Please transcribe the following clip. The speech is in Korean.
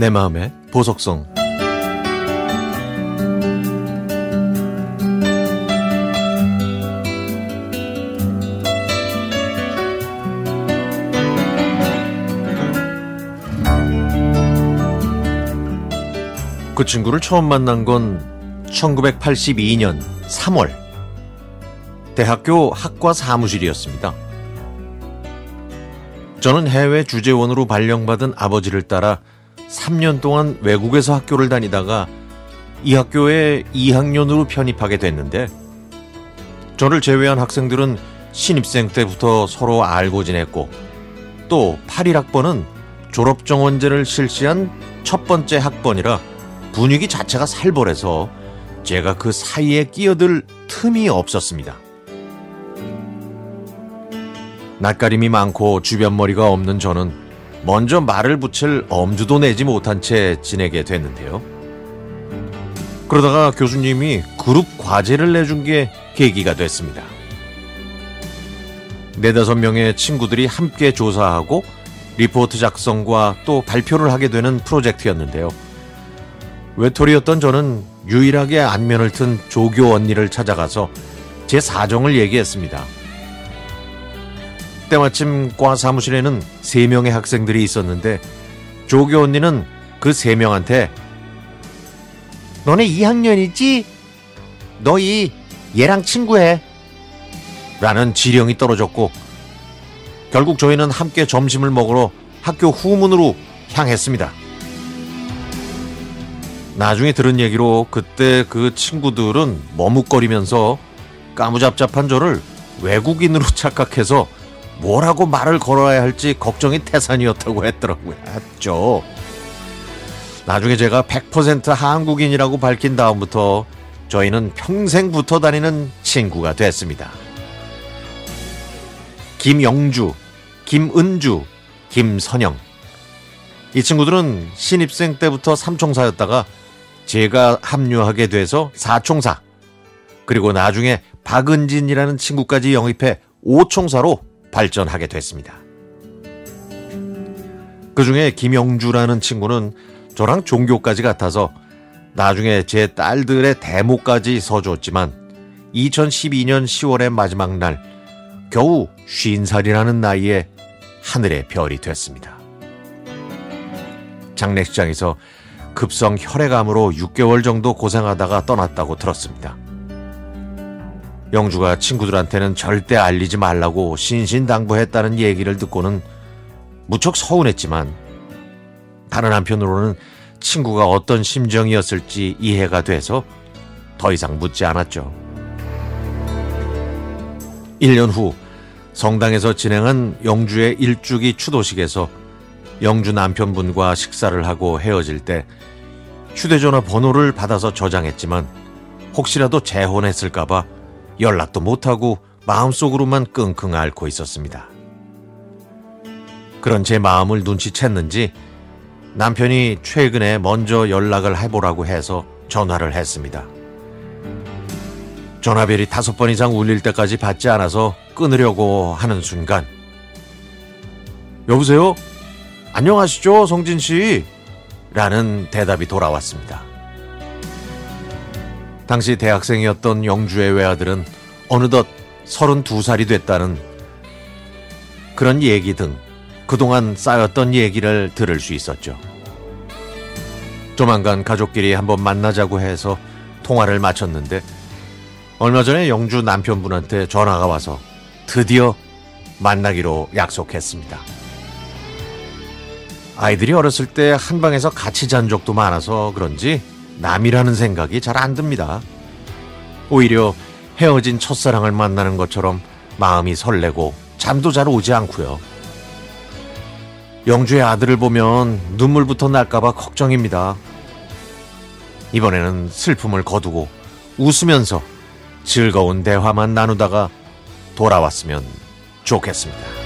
내 마음의 보석성 그 친구를 처음 만난 건 1982년 3월 대학교 학과 사무실이었습니다. 저는 해외 주재원으로 발령받은 아버지를 따라 3년 동안 외국에서 학교를 다니다가 이 학교에 2학년으로 편입하게 됐는데 저를 제외한 학생들은 신입생 때부터 서로 알고 지냈고 또 81학번은 졸업정원제를 실시한 첫 번째 학번이라 분위기 자체가 살벌해서 제가 그 사이에 끼어들 틈이 없었습니다. 낯가림이 많고 주변머리가 없는 저는 먼저 말을 붙일 엄두도 내지 못한 채 지내게 됐는데요. 그러다가 교수님이 그룹 과제를 내준 게 계기가 됐습니다. 네다섯 명의 친구들이 함께 조사하고 리포트 작성과 또 발표를 하게 되는 프로젝트였는데요. 외톨이였던 저는 유일하게 안면을 튼 조교 언니를 찾아가서 제 사정을 얘기했습니다. 때마침 과 사무실에는 세 명의 학생들이 있었는데 조교 언니는 그세 명한테 너네 2학년이지? 너희 얘랑 친구해. 라는 지령이 떨어졌고 결국 저희는 함께 점심을 먹으러 학교 후문으로 향했습니다. 나중에 들은 얘기로 그때 그 친구들은 머뭇거리면서 까무잡잡한 저를 외국인으로 착각해서 뭐라고 말을 걸어야 할지 걱정이 태산이었다고 했더라고요. 했죠. 나중에 제가 100% 한국인이라고 밝힌 다음부터 저희는 평생 붙어 다니는 친구가 됐습니다. 김영주, 김은주, 김선영. 이 친구들은 신입생 때부터 삼총사였다가 제가 합류하게 돼서 사총사. 그리고 나중에 박은진이라는 친구까지 영입해 오총사로 발전하게 됐습니다. 그 중에 김영주라는 친구는 저랑 종교까지 같아서 나중에 제 딸들의 대모까지 서줬지만 2012년 10월의 마지막 날 겨우 50살이라는 나이에 하늘의 별이 됐습니다. 장례식장에서 급성 혈액암으로 6개월 정도 고생하다가 떠났다고 들었습니다. 영주가 친구들한테는 절대 알리지 말라고 신신당부했다는 얘기를 듣고는 무척 서운했지만 다른 한편으로는 친구가 어떤 심정이었을지 이해가 돼서 더 이상 묻지 않았죠. 1년 후 성당에서 진행한 영주의 일주기 추도식에서 영주 남편분과 식사를 하고 헤어질 때 휴대전화 번호를 받아서 저장했지만 혹시라도 재혼했을까봐 연락도 못하고 마음속으로만 끙끙 앓고 있었습니다. 그런 제 마음을 눈치챘는지 남편이 최근에 먼저 연락을 해보라고 해서 전화를 했습니다. 전화벨이 다섯 번 이상 울릴 때까지 받지 않아서 끊으려고 하는 순간 여보세요? 안녕하시죠, 성진 씨? 라는 대답이 돌아왔습니다. 당시 대학생이었던 영주의 외아들은 어느덧 32살이 됐다는 그런 얘기 등 그동안 쌓였던 얘기를 들을 수 있었죠. 조만간 가족끼리 한번 만나자고 해서 통화를 마쳤는데 얼마 전에 영주 남편분한테 전화가 와서 드디어 만나기로 약속했습니다. 아이들이 어렸을 때 한 방에서 같이 잔 적도 많아서 그런지 남이라는 생각이 잘 안 듭니다. 오히려 헤어진 첫사랑을 만나는 것처럼 마음이 설레고 잠도 잘 오지 않고요. 영주의 아들을 보면 눈물부터 날까봐 걱정입니다. 이번에는 슬픔을 거두고 웃으면서 즐거운 대화만 나누다가 돌아왔으면 좋겠습니다.